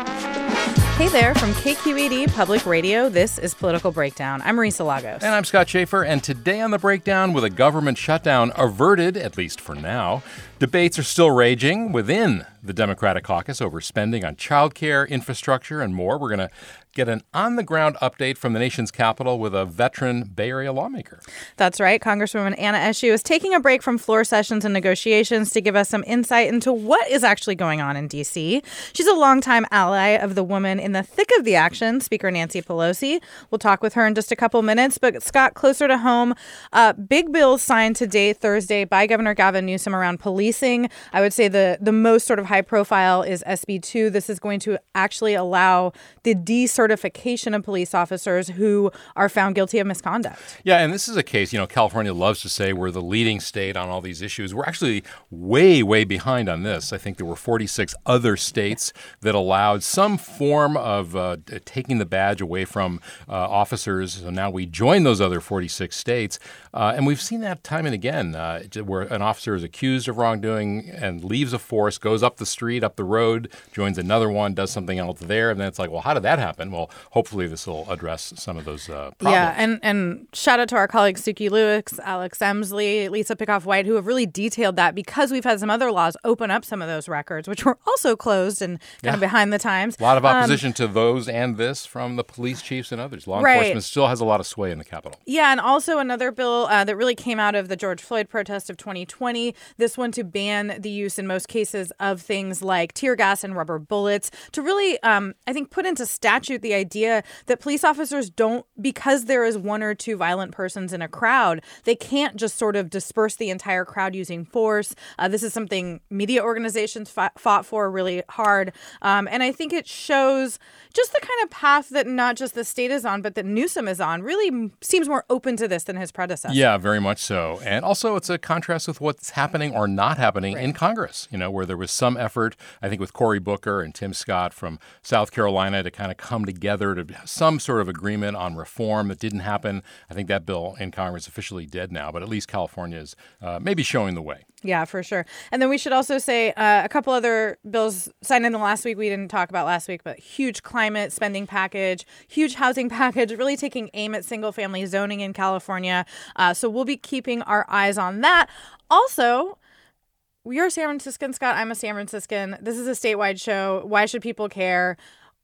Hey there, from KQED Public Radio, this is Political Breakdown. I'm Marisa Lagos. And I'm Scott Shafer. And today on the breakdown, with a government shutdown averted, at least for now, debates are still raging within the Democratic caucus over spending on childcare, infrastructure, and more. We're going to get an on the ground update from the nation's capital with a veteran Bay Area lawmaker. That's right. Congresswoman Anna Eshoo is taking a break from floor sessions and negotiations to give us some insight into what is actually going on in D.C. She's a longtime ally of the woman in the thick of the action, Speaker Nancy Pelosi. We'll talk with her in just a couple minutes. But, Scott, closer to home, uh, big bills signed today, Thursday, by Governor Gavin Newsom around policing. I would say the, the most sort of high profile is SB2. This is going to actually allow the decertification of police officers who are found guilty of misconduct. Yeah, and this is a case, you know, California loves to say we're the leading state on all these issues. We're actually way, way behind on this. I think there were 46 other states that allowed some form of uh, taking the badge away from uh, officers. So now we join those other 46 states. Uh, and we've seen that time and again uh, where an officer is accused of wrongdoing and leaves a force, goes up the street, up the road, joins another one, does something else there. And then it's like, well, how did that happen? Well, hopefully this will address some of those uh, problems. Yeah, and, and shout out to our colleagues Sukey Lewis, Alex Emslie, Lisa Pickoff White, who have really detailed that because we've had some other laws open up some of those records, which were also closed and kind yeah. of behind the times. A lot of um, opposition um, to those and this from the police chiefs and others. Law right. enforcement still has a lot of sway in the Capitol. Yeah, and also another bill uh, that really came out of the George Floyd protest of 2020. This one to ban the use in most cases of things like tear gas and rubber bullets to really, um, I think, put into statute the idea that police officers don't, because there is one or two violent persons in a crowd, they can't just sort of disperse the entire crowd using force. Uh, this is something media organizations fought, fought for really hard. Um, and I think it shows just the kind of path that not just the state is on, but that Newsom is on. Really seems more open to this than his predecessor. Yeah, very much so. And also, it's a contrast with what's happening or not happening right. in Congress, you know, where there was some effort, I think, with Cory Booker and Tim Scott from South Carolina to kind of come together to some sort of agreement on reform that didn't happen. I think that bill in Congress officially dead now, but at least California is uh, maybe showing the way. Yeah, for sure. And then we should also say uh, a couple other bills signed in the last week we didn't talk about last week, but huge climate spending package, huge housing package, really taking aim at single family zoning in California. Uh, so we'll be keeping our eyes on that. Also, we are San Franciscan, Scott. I'm a San Franciscan. This is a statewide show. Why should people care?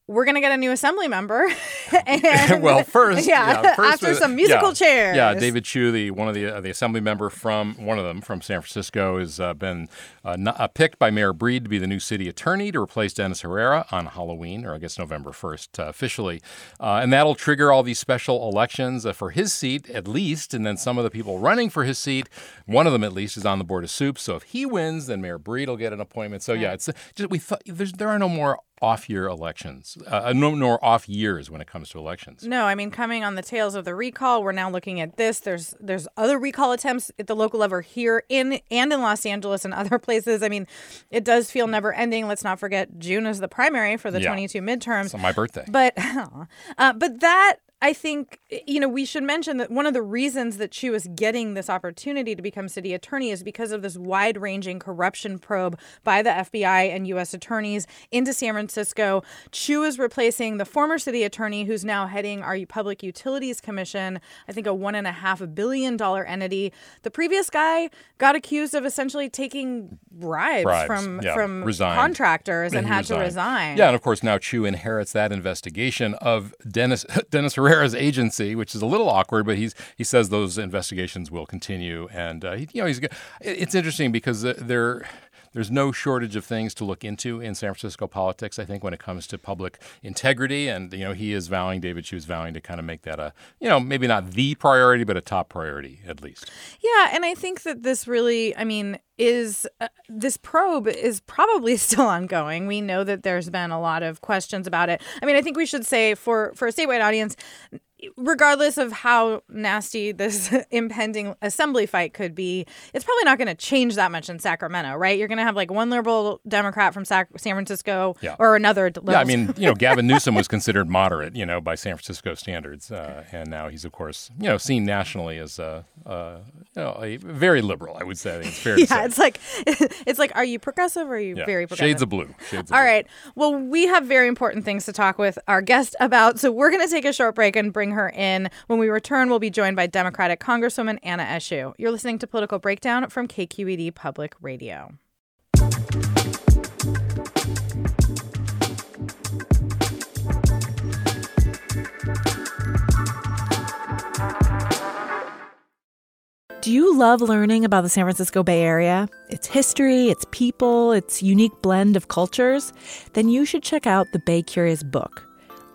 We're gonna get a new assembly member. and, well, first, yeah, yeah first, after some musical yeah, chairs. Yeah, David Chiu, the one of the uh, the assembly member from one of them from San Francisco, has uh, been uh, not, uh, picked by Mayor Breed to be the new city attorney to replace Dennis Herrera on Halloween, or I guess November first uh, officially, uh, and that'll trigger all these special elections for his seat at least, and then some of the people running for his seat, one of them at least, is on the board of soup. So if he wins, then Mayor Breed will get an appointment. So yeah, it's just we thought there are no more off year elections, uh, no, nor off years when it comes to elections. No, I mean coming on the tails of the recall, we're now looking at this. There's there's other recall attempts at the local level here in and in Los Angeles and other places. I mean, it does feel never ending. Let's not forget June is the primary for the yeah. 22 midterms. It's on my birthday. But uh, but that I think, eh, you know, we should mention that one of the reasons that Chiu was getting this opportunity to become city attorney is because of this wide ranging corruption probe by the FBI and U.S. attorneys into San Francisco. Chiu is replacing the former city attorney who's now heading our Public Utilities Commission, I think a one and a half billion dollar entity. The previous guy got accused of essentially taking bribes, Bribes, from yeah, from resigned. contractors and, And had to resign. Yeah, and of course now Chiu inherits that investigation of Dennis Dennis Herrera's agency, which is a little awkward, but he's he says those investigations will continue, and uh, he, you know he's it's interesting because uh, there. There's no shortage of things to look into in San Francisco politics. I think when it comes to public integrity, and you know he is vowing, David Chiu is vowing to kind of make that a, you know, maybe not the priority, but a top priority at least. Yeah, and I think that this really, I mean, is uh, this probe is probably still ongoing. We know that there's been a lot of questions about it. I mean, I think we should say for for a statewide audience, regardless of how nasty this impending assembly fight could be, it's probably not going to change that much in Sacramento, right? You're going to have like one liberal Democrat from Sac- San Francisco Yeah. or another. Yeah, I mean, you know, Gavin Newsom was considered moderate, you know, by San Francisco standards, uh, and now he's, of course, you know, seen nationally as a, uh, you know, a very liberal. I would say it's fair yeah, it's like it's like, are you progressive or are you Yeah. very progressive? Shades of blue. Shades of All blue. right. Well, we have very important things to talk with our guest about. So we're going to take a short break and bring her in. When we return, we'll be joined by Democratic Congresswoman Anna Eshoo. You're listening to Political Breakdown from KQED Public Radio. Do you love learning about the San Francisco Bay Area? Its history, its people, its unique blend of cultures? Then you should check out the Bay Curious book.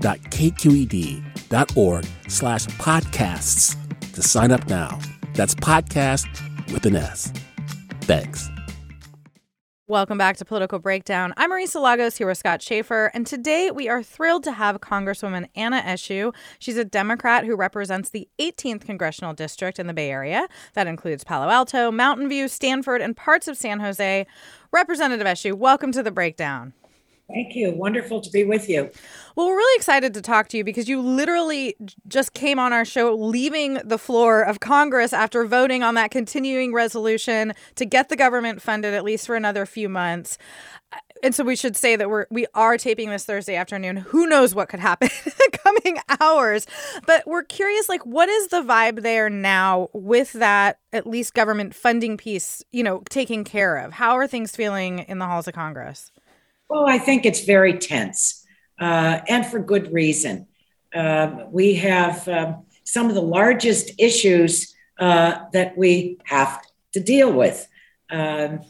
donate.kqed.org slash podcasts to sign up now. That's podcast with an S. Thanks. Welcome back to Political Breakdown. I'm Marisa Lagos here with Scott Shafer, and today we are thrilled to have Congresswoman Anna Eshoo. She's a Democrat who represents the 18th congressional district in the Bay Area. That includes Palo Alto, Mountain View, Stanford, and parts of San Jose. Representative Eshoo, welcome to the Breakdown. Thank you. Wonderful to be with you. Well, we're really excited to talk to you because you literally just came on our show leaving the floor of Congress after voting on that continuing resolution to get the government funded at least for another few months. Uh, And so we should say that we're we are taping this Thursday afternoon. Who knows what could happen in the coming hours? But we're curious like what is the vibe there now with that at least government funding piece, you know, taken care of? How are things feeling in the halls of Congress? Well, I think it's very tense, uh, and for good reason. Um, we have um, some of the largest issues uh, that we have to deal with. Um,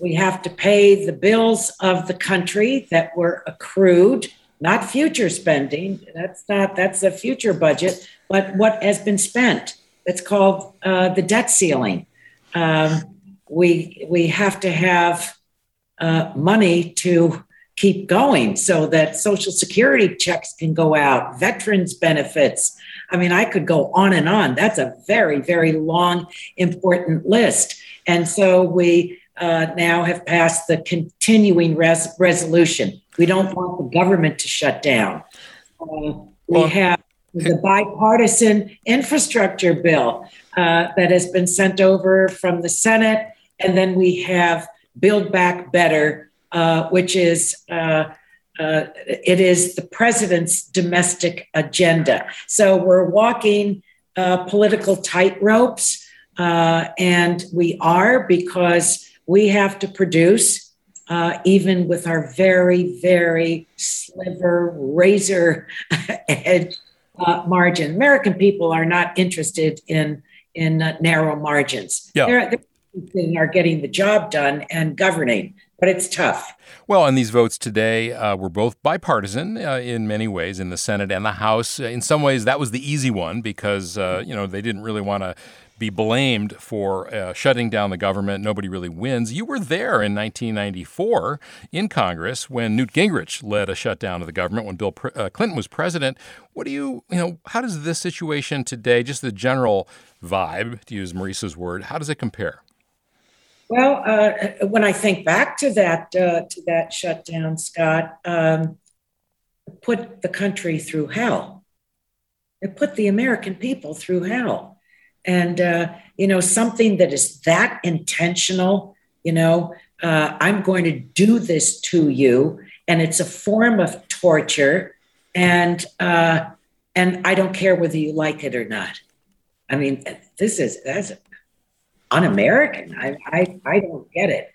we have to pay the bills of the country that were accrued, not future spending. That's not that's a future budget, but what has been spent. That's called uh, the debt ceiling. Um, we we have to have uh, money to keep going so that social security checks can go out, veterans benefits. I mean, I could go on and on. That's a very, very long, important list. And so we uh, now have passed the continuing res- resolution. We don't want the government to shut down. Uh, we have the bipartisan infrastructure bill uh, that has been sent over from the Senate. And then we have Build Back Better, uh, which is uh, uh, it is the president's domestic agenda. So we're walking uh, political tightropes, uh, and we are because we have to produce, uh, even with our very, very sliver, razor edge uh, margin. American people are not interested in in uh, narrow margins. Yeah. They're, they're are getting the job done and governing, but it's tough. Well, and these votes today uh, were both bipartisan uh, in many ways in the Senate and the House. In some ways, that was the easy one because uh, you know they didn't really want to be blamed for uh, shutting down the government. Nobody really wins. You were there in 1994 in Congress when Newt Gingrich led a shutdown of the government when Bill uh, Clinton was president. What do you, you know, how does this situation today, just the general vibe, to use Marisa's word, how does it compare? Well, uh, when I think back to that uh, to that shutdown, Scott, um, put the country through hell. It put the American people through hell, and uh, you know something that is that intentional. You know, uh, I'm going to do this to you, and it's a form of torture, and uh, and I don't care whether you like it or not. I mean, this is that's un-American. I, I, I don't get it.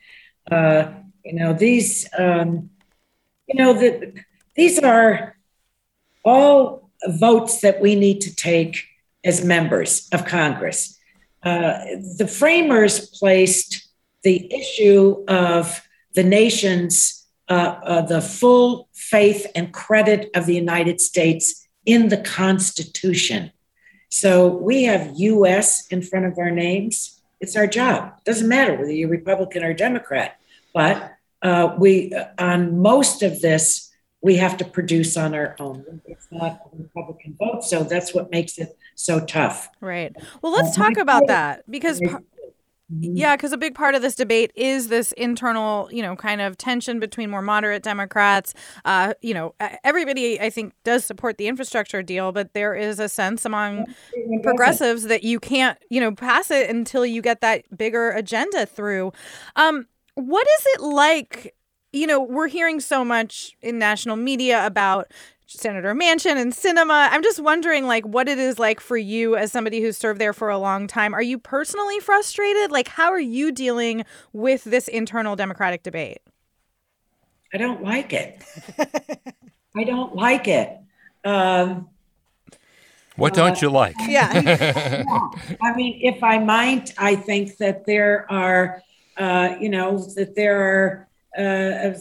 Uh, you know, these, um, you know, the, these are all votes that we need to take as members of Congress. Uh, the framers placed the issue of the nation's, uh, uh the full faith and credit of the United States in the Constitution. So we have US in front of our names. It's our job. It doesn't matter whether you're Republican or Democrat. But uh, we, on most of this, we have to produce on our own. It's not a Republican vote, so that's what makes it so tough. Right. Well, let's talk about that because. Par-. Yeah, because a big part of this debate is this internal, you know, kind of tension between more moderate Democrats. Uh, you know, everybody, I think, does support the infrastructure deal, but there is a sense among progressives that you can't, you know, pass it until you get that bigger agenda through. Um, what is it like? You know, we're hearing so much in national media about Senator Manchin and Sinema. I'm just wondering, like, what it is like for you as somebody who's served there for a long time. Are you personally frustrated? Like, how are you dealing with this internal Democratic debate? I don't like it. I don't like it. Um, what don't uh, you like? Yeah. yeah. I mean, if I might, I think that there are, uh, you know, that there are uh,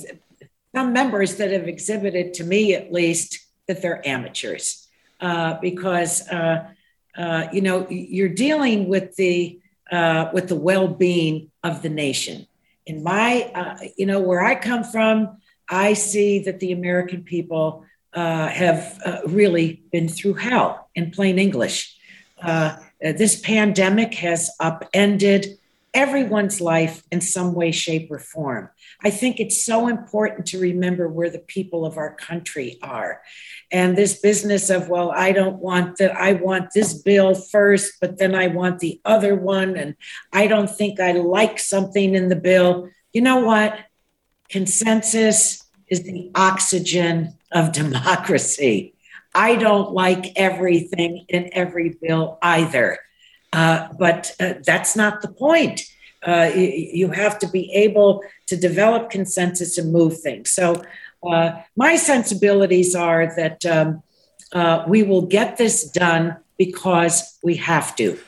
some members that have exhibited to me at least that they're amateurs uh, because uh, uh, you know you're dealing with the uh, with the well-being of the nation. In my uh, you know where i come from i see that the american people uh, have really been through hell in plain english. This pandemic has upended everyone's life in some way shape or form I think it's so important to remember where the people of our country are. And this business of, well, I don't want that, I want this bill first, but then I want the other one. And I don't think I like something in the bill. You know what? Consensus is the oxygen of democracy. I don't like everything in every bill either. Uh, but uh, that's not the point. Uh, you have to be able to develop consensus and move things. So, uh, my sensibilities are that um, uh, we will get this done because we have to.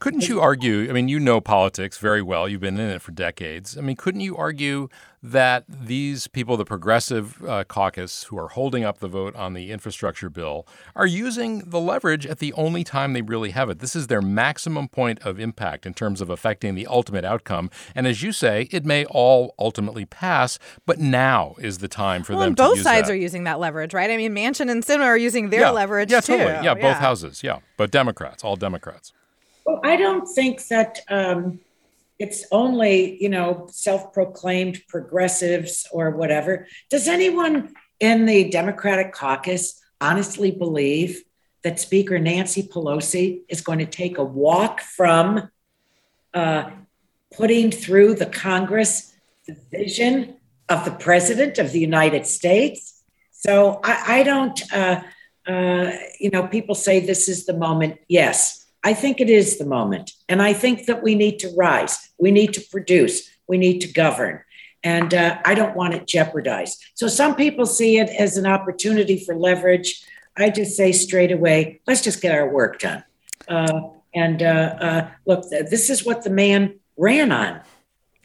Couldn't you argue? I mean, you know politics very well. You've been in it for decades. I mean, couldn't you argue that these people, the progressive uh, caucus who are holding up the vote on the infrastructure bill, are using the leverage at the only time they really have it? This is their maximum point of impact in terms of affecting the ultimate outcome. And as you say, it may all ultimately pass, but now is the time for well, them to use both sides that. are using that leverage, right? I mean, Manchin and Sinema are using their yeah. leverage yeah, too. Totally. Yeah, both houses. Yeah, but Democrats, all Democrats. Well, I don't think that um, it's only, you know, self proclaimed progressives or whatever. Does anyone in the Democratic caucus honestly believe that Speaker Nancy Pelosi is going to take a walk from uh, putting through the Congress the vision of the President of the United States? So I, I don't, uh, uh, you know, people say this is the moment. Yes, I think it is the moment. And I think that we need to rise, we need to produce, we need to govern. And uh, I don't want it jeopardized. So some people see it as an opportunity for leverage. I just say straight away, let's just get our work done. Uh, and uh, uh, look, this is what the man ran on.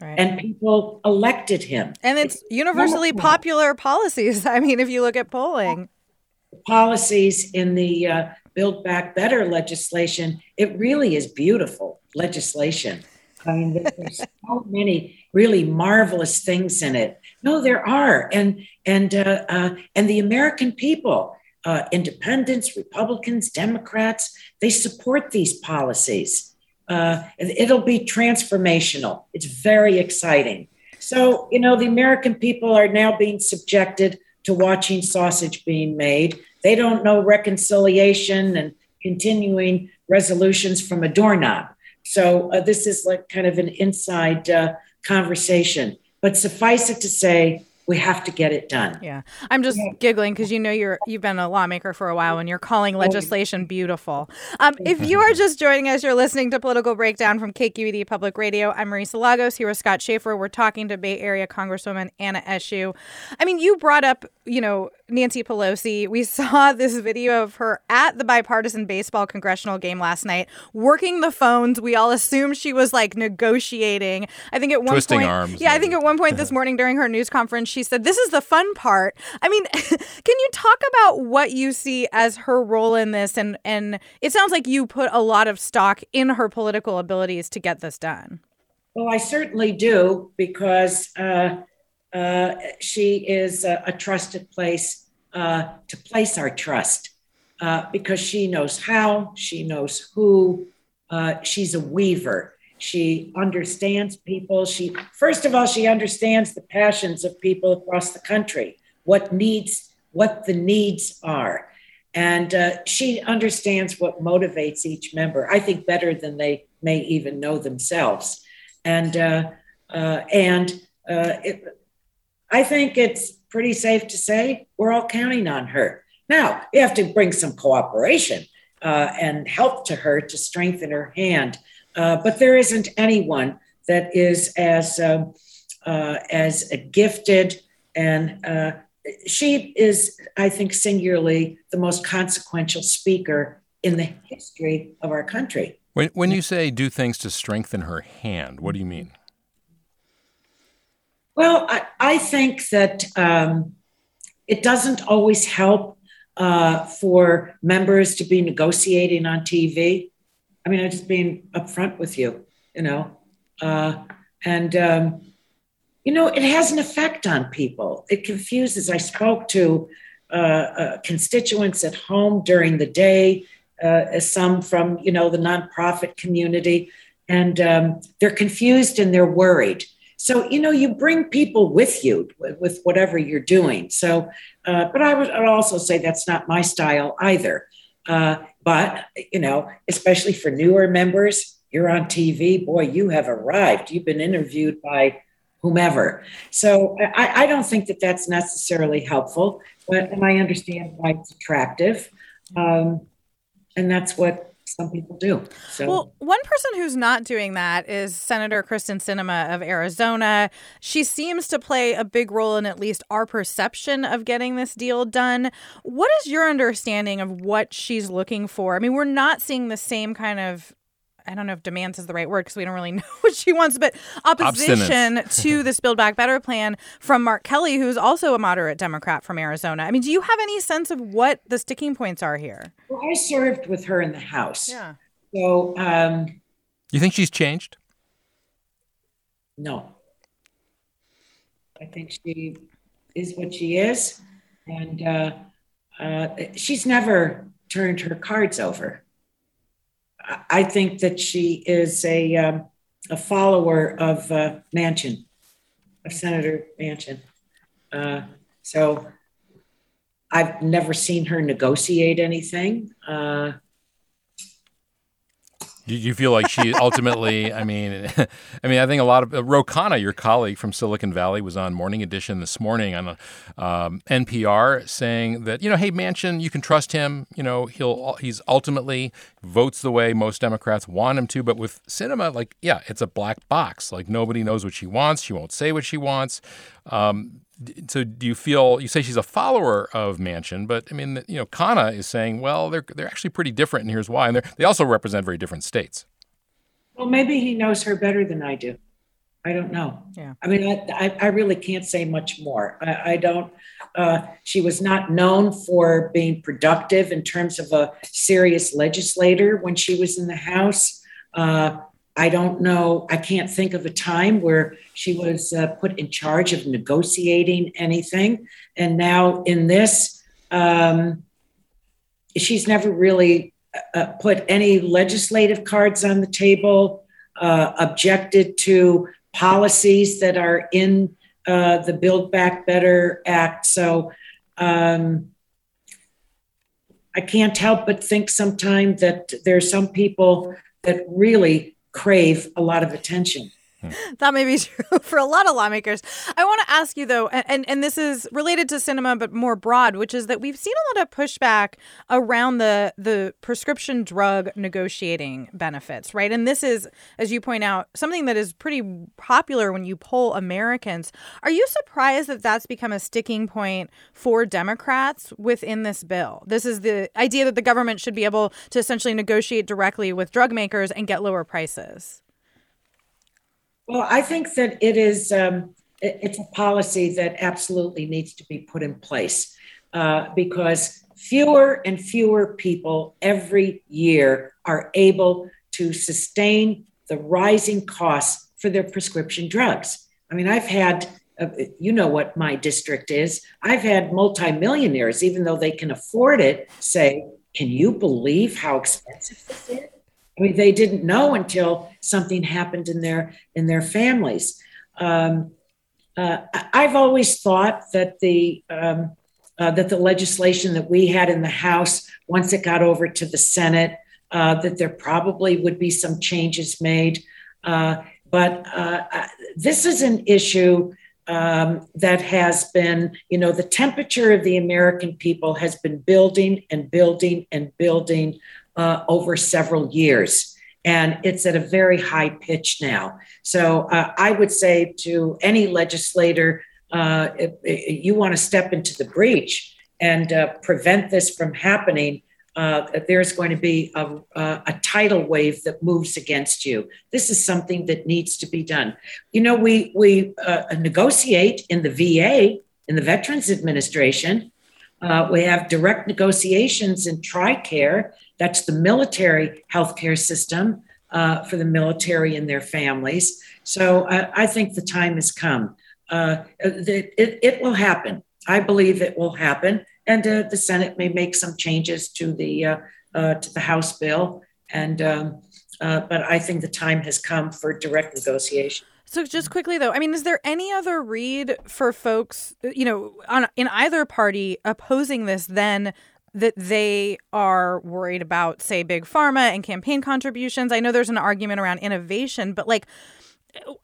Right. And people elected him. And it's universally popular policies. I mean, if you look at polling, policies in the uh, Build Back Better legislation, it really is beautiful legislation. I mean, there's so many really marvelous things in it. No, there are, and and uh, uh, and the American people, uh, independents, Republicans, Democrats, they support these policies. Uh, it'll be transformational. It's very exciting. So you know, the American people are now being subjected to watching sausage being made. They don't know reconciliation and continuing resolutions from a doorknob. So uh, this is like kind of an inside uh, conversation. But suffice it to say, we have to get it done. Yeah. I'm just yeah. giggling because you know you're you've been a lawmaker for a while and you're calling legislation beautiful. Um, if you are just joining us, you're listening to Political Breakdown from KQED Public Radio. I'm Marisa Lagos here with Scott Shafer. We're talking to Bay Area Congresswoman Anna Eshoo. I mean, you brought up, you know, Nancy Pelosi. We saw this video of her at the bipartisan baseball congressional game last night, working the phones. We all assumed she was like negotiating. I think at one Twisting point, arms, yeah, maybe. I think at one point this morning during her news conference, she said, "This is the fun part." I mean, can you talk about what you see as her role in this? And and it sounds like you put a lot of stock in her political abilities to get this done. Well, I certainly do because. Uh, uh, she is a, a trusted place uh, to place our trust uh, because she knows how, she knows who, uh, she's a weaver. She understands people. She, first of all, she understands the passions of people across the country, what needs, what the needs are. And uh, she understands what motivates each member, I think, better than they may even know themselves. And, and it, I think it's pretty safe to say we're all counting on her. Now, you have to bring some cooperation uh, and help to her to strengthen her hand. Uh, but there isn't anyone that is as um, uh, as gifted and uh, she is, I think, singularly the most consequential speaker in the history of our country. When, when you say do things to strengthen her hand, what do you mean? Well, I, I think that um, it doesn't always help uh, for members to be negotiating on TV. I mean, I'm just being upfront with you, you know. Uh, and, um, you know, it has an effect on people. It confuses. I spoke to uh, uh constituents at home during the day, uh, some from, you know, the nonprofit community, and um, they're confused and they're worried so, you know, you bring people with you with, whatever you're doing. So, uh, but I would also say that's not my style either. Uh, but, you know, especially for newer members, you're on TV, boy, you have arrived. You've been interviewed by whomever. So I, I don't think that that's necessarily helpful, but and I understand why it's attractive. Um, and that's what some people do. So. Well, one person who's not doing that is Senator Kyrsten Sinema of Arizona. She seems to play a big role in at least our perception of getting this deal done. What is your understanding of what she's looking for? I mean, we're not seeing the same kind of I don't know if demands is the right word because we don't really know what she wants, but opposition to this Build Back Better plan from Mark Kelly, who's also a moderate Democrat from Arizona. I mean, do you have any sense of what the sticking points are here? Well, I served with her in the House. Yeah. So, um, you think she's changed? No. I think she is what she is, and uh, uh, she's never turned her cards over. I think that she is a, um, a follower of uh, Manchin, of Senator Manchin. Uh, so I've never seen her negotiate anything. Uh, Do you feel like she ultimately? I mean, I mean, I think a lot of uh, Ro Khanna, your colleague from Silicon Valley, was on Morning Edition this morning on um, NPR, saying that you know, hey, Manchin, you can trust him. You know, he'll he's ultimately votes the way most Democrats want him to. But with Sinema, like, yeah, it's a black box. Like nobody knows what she wants. She won't say what she wants. Um, so do you feel you say she's a follower of Manchin, but I mean, you know, Khanna is saying, well, they're they're actually pretty different, and here's why. And they also represent very different states. Well, maybe he knows her better than I do. I don't know. Yeah. I mean, I, I, really can't say much more. I, I don't. Uh, she was not known for being productive in terms of a serious legislator when she was in the House. Uh, I don't know, I can't think of a time where she was uh, put in charge of negotiating anything. And now in this, um, she's never really uh, uh, put any legislative cards on the table, uh, objected to policies that are in uh, the Build Back Better Act. So um, I can't help but think sometimes that there's some people that really crave a lot of attention. That may be true for a lot of lawmakers. I want to ask you though, and, and this is related to Sinema but more broad, which is that we've seen a lot of pushback around the the prescription drug negotiating benefits, right? And this is, as you point out, something that is pretty popular when you poll Americans. Are you surprised that that's become a sticking point for Democrats within this bill? This is the idea that the government should be able to essentially negotiate directly with drug makers and get lower prices. Well, I think that it is, um, it, it's a policy that absolutely needs to be put in place uh, because fewer and fewer people every year are able to sustain the rising costs for their prescription drugs. I mean, I've had, uh, you know what my district is. I've had multimillionaires, even though they can afford it, say, Can you believe how expensive this is? I mean, they didn't know until something happened in their in their families. Um, uh, I've always thought that the um, uh, that the legislation that we had in the House, once it got over to the Senate, uh, that there probably would be some changes made. Uh, but uh, this is an issue um, that has been, you know, the temperature of the American people has been building and building and building uh, over several years. And it's at a very high pitch now. So uh, I would say to any legislator, uh, if, if you want to step into the breach and uh, prevent this from happening, uh, there's going to be a, a, tidal wave that moves against you. This is something that needs to be done. You know, we we uh, negotiate in the VA, in the Veterans Administration. Uh, we have direct negotiations in TRICARE, that's the military healthcare system uh, for the military and their families. So uh, I think the time has come. Uh, it, it, it, will happen. I believe it will happen, and uh, the Senate may make some changes to the uh, uh, to the House bill. And um, but I think the time has come for direct negotiation. So just quickly though, I mean, is there any other read for folks, you know, on in either party opposing this than that they are worried about, say, big pharma and campaign contributions. I know there's an argument around innovation, but like,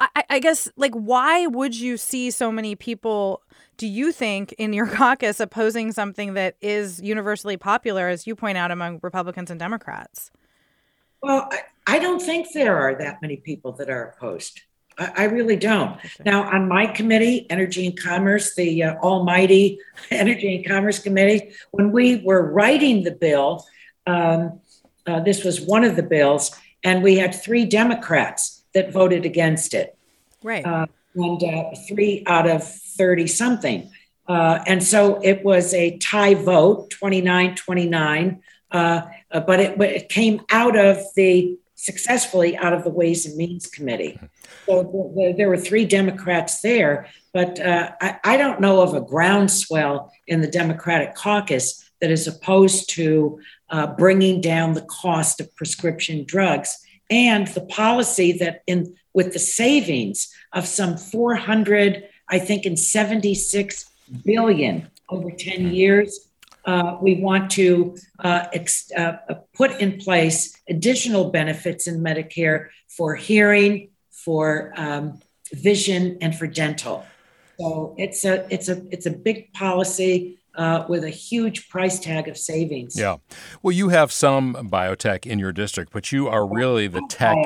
I, I, guess, like, why would you see so many people, do you think, in your caucus opposing something that is universally popular, as you point out, among Republicans and Democrats? Well, I, I don't think there are that many people that are opposed. I, really don't. Now, on my committee, Energy and Commerce, the uh, almighty Energy and Commerce Committee, when we were writing the bill, um, uh, this was one of the bills, and we had three Democrats that voted against it. Right. Uh, and uh, three out of 30 something. Uh, and so it was a tie vote, 29 29. Uh, but it, it came out of the successfully out of the Ways and Means Committee. So the, the, there were three Democrats there, but uh, I, I, don't know of a groundswell in the Democratic caucus that is opposed to uh, bringing down the cost of prescription drugs and the policy that in with the savings of some 400, I think, in 76 billion over 10 years. Uh, Uh, we want to uh, ex- uh, put in place additional benefits in Medicare for hearing, for um, vision, and for dental. So it's a it's a it's a big policy uh, with a huge price tag of savings. Yeah. Well, you have some biotech in your district, but you are really the tech.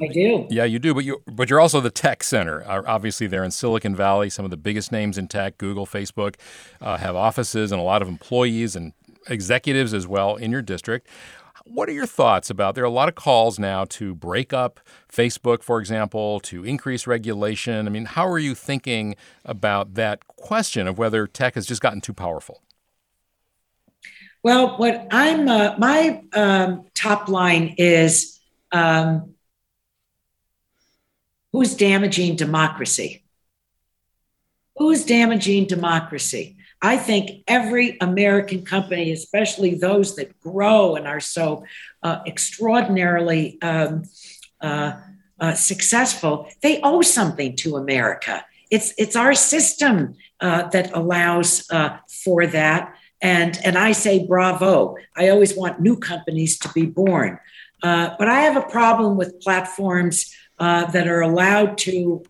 I do. Yeah, you do. But you but you're also the tech center. Uh, obviously, they're in Silicon Valley. Some of the biggest names in tech, Google, Facebook, uh, have offices and a lot of employees and executives as well in your district. What are your thoughts about? There are a lot of calls now to break up Facebook, for example, to increase regulation. I mean, how are you thinking about that question of whether tech has just gotten too powerful? Well, what I'm uh, my um, top line is um, who's damaging democracy? Who's damaging democracy? I think every American company, especially those that grow and are so uh, extraordinarily um, uh, uh, successful, they owe something to America. It's it's our system uh, that allows uh, for that, and and I say bravo. I always want new companies to be born, uh, but I have a problem with platforms that are allowed to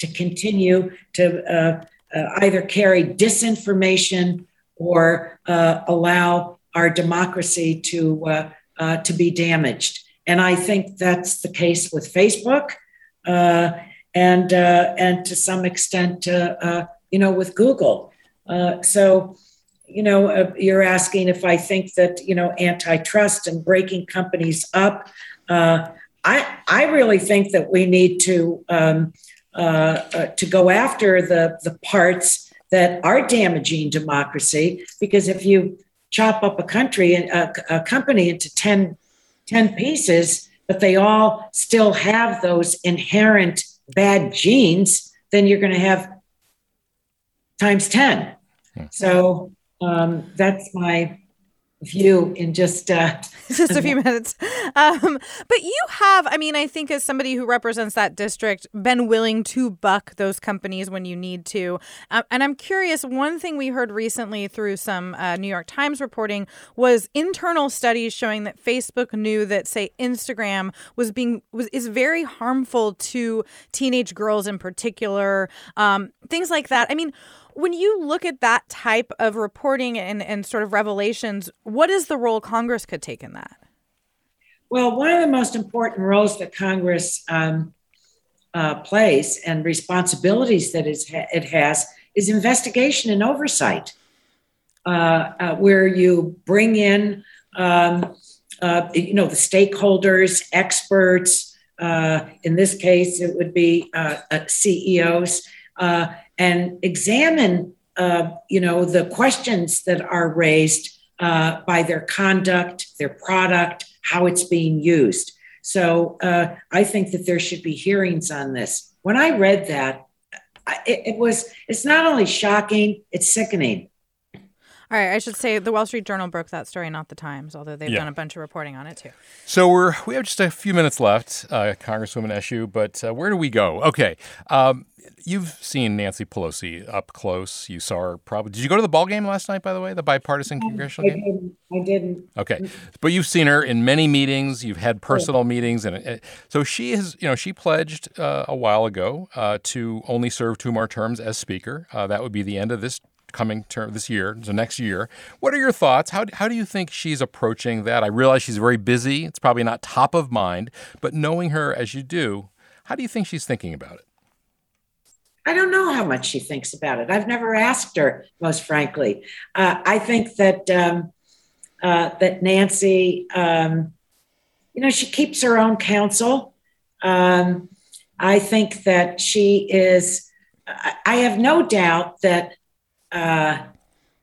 to continue to uh, either carry disinformation or uh, allow our democracy to uh, uh, to be damaged. And I think that's the case with Facebook, uh, and and to some extent, you know, with Google. so you know, uh, you're asking if I think that you know antitrust and breaking companies up. Uh, I I really think that we need to um, to go after the, the parts that are damaging democracy. Because if you chop up a country and a, a company into 10, 10 pieces, but they all still have those inherent bad genes, then you're going to have times 10. Hmm. So um, that's my view in just uh, just a few minutes. Um, but you have, I mean, I think as somebody who represents that district, been willing to buck those companies when you need to. Uh, and I'm curious. One thing we heard recently through some uh, New York Times reporting was internal studies showing that Facebook knew that, say, Instagram was being was is very harmful to teenage girls in particular. Um, things like that. I mean when you look at that type of reporting and, and sort of revelations, what is the role Congress could take in that? Well, one of the most important roles that Congress um, uh, plays and responsibilities that it has is investigation and oversight, uh, uh, where you bring in, um, uh, you know, the stakeholders, experts. Uh, in this case, it would be uh, CEOs and examine, uh, you know, the questions that are raised uh, by their conduct, their product, how it's being used. So uh, I think that there should be hearings on this. When I read that, it, it was it's not only shocking, it's sickening. All right, I should say the Wall Street Journal broke that story, not the Times, although they've yeah. done a bunch of reporting on it too. So we're we have just a few minutes left, uh, Congresswoman Eshoo. But uh, where do we go? Okay, um, you've seen Nancy Pelosi up close. You saw her probably. Did you go to the ball game last night? By the way, the bipartisan congressional I game. Didn't. I didn't. Okay, but you've seen her in many meetings. You've had personal yeah. meetings, and uh, so she has. You know, she pledged uh, a while ago uh, to only serve two more terms as Speaker. Uh, that would be the end of this coming term this year, so next year. What are your thoughts? How, how do you think she's approaching that? I realize she's very busy. It's probably not top of mind, but knowing her as you do, how do you think she's thinking about it? I don't know how much she thinks about it. I've never asked her, most frankly. Uh, I think that um, uh, that Nancy, um, you know, she keeps her own counsel. Um, I think that she is. I have no doubt that uh,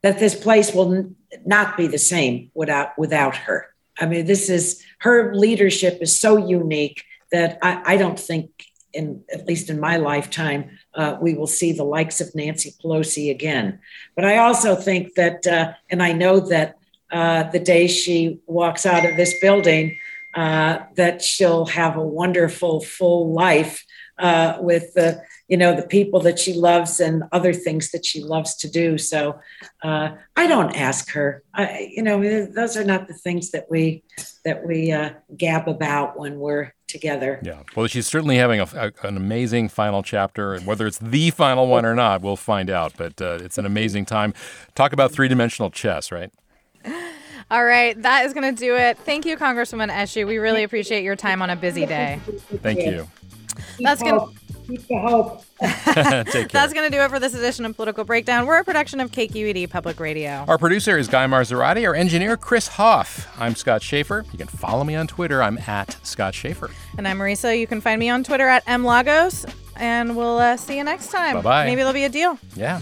that this place will n- not be the same without without her. I mean, this is her leadership is so unique that I, I don't think, in at least in my lifetime, uh, we will see the likes of Nancy Pelosi again. But I also think that, uh, and I know that uh, the day she walks out of this building, uh, that she'll have a wonderful full life uh, with the you know, the people that she loves and other things that she loves to do. So uh, I don't ask her. I, you know, those are not the things that we that we uh, gab about when we're together. Yeah. Well, she's certainly having a, a, an amazing final chapter, and whether it's the final one or not, we'll find out. But uh, it's an amazing time. Talk about three dimensional chess, right? All right, that is going to do it. Thank you, Congresswoman Eshoo. We really appreciate your time on a busy day. Thank you. That's going to keep the hope. That's going to do it for this edition of Political Breakdown. We're a production of KQED Public Radio. Our producer is Guy Marzorati. Our engineer, Chris Hoff. I'm Scott Shafer. You can follow me on Twitter. I'm at Scott Shafer. And I'm Marisa. You can find me on Twitter at mlagos. And we'll uh, see you next time. Bye-bye. Maybe there'll be a deal. Yeah.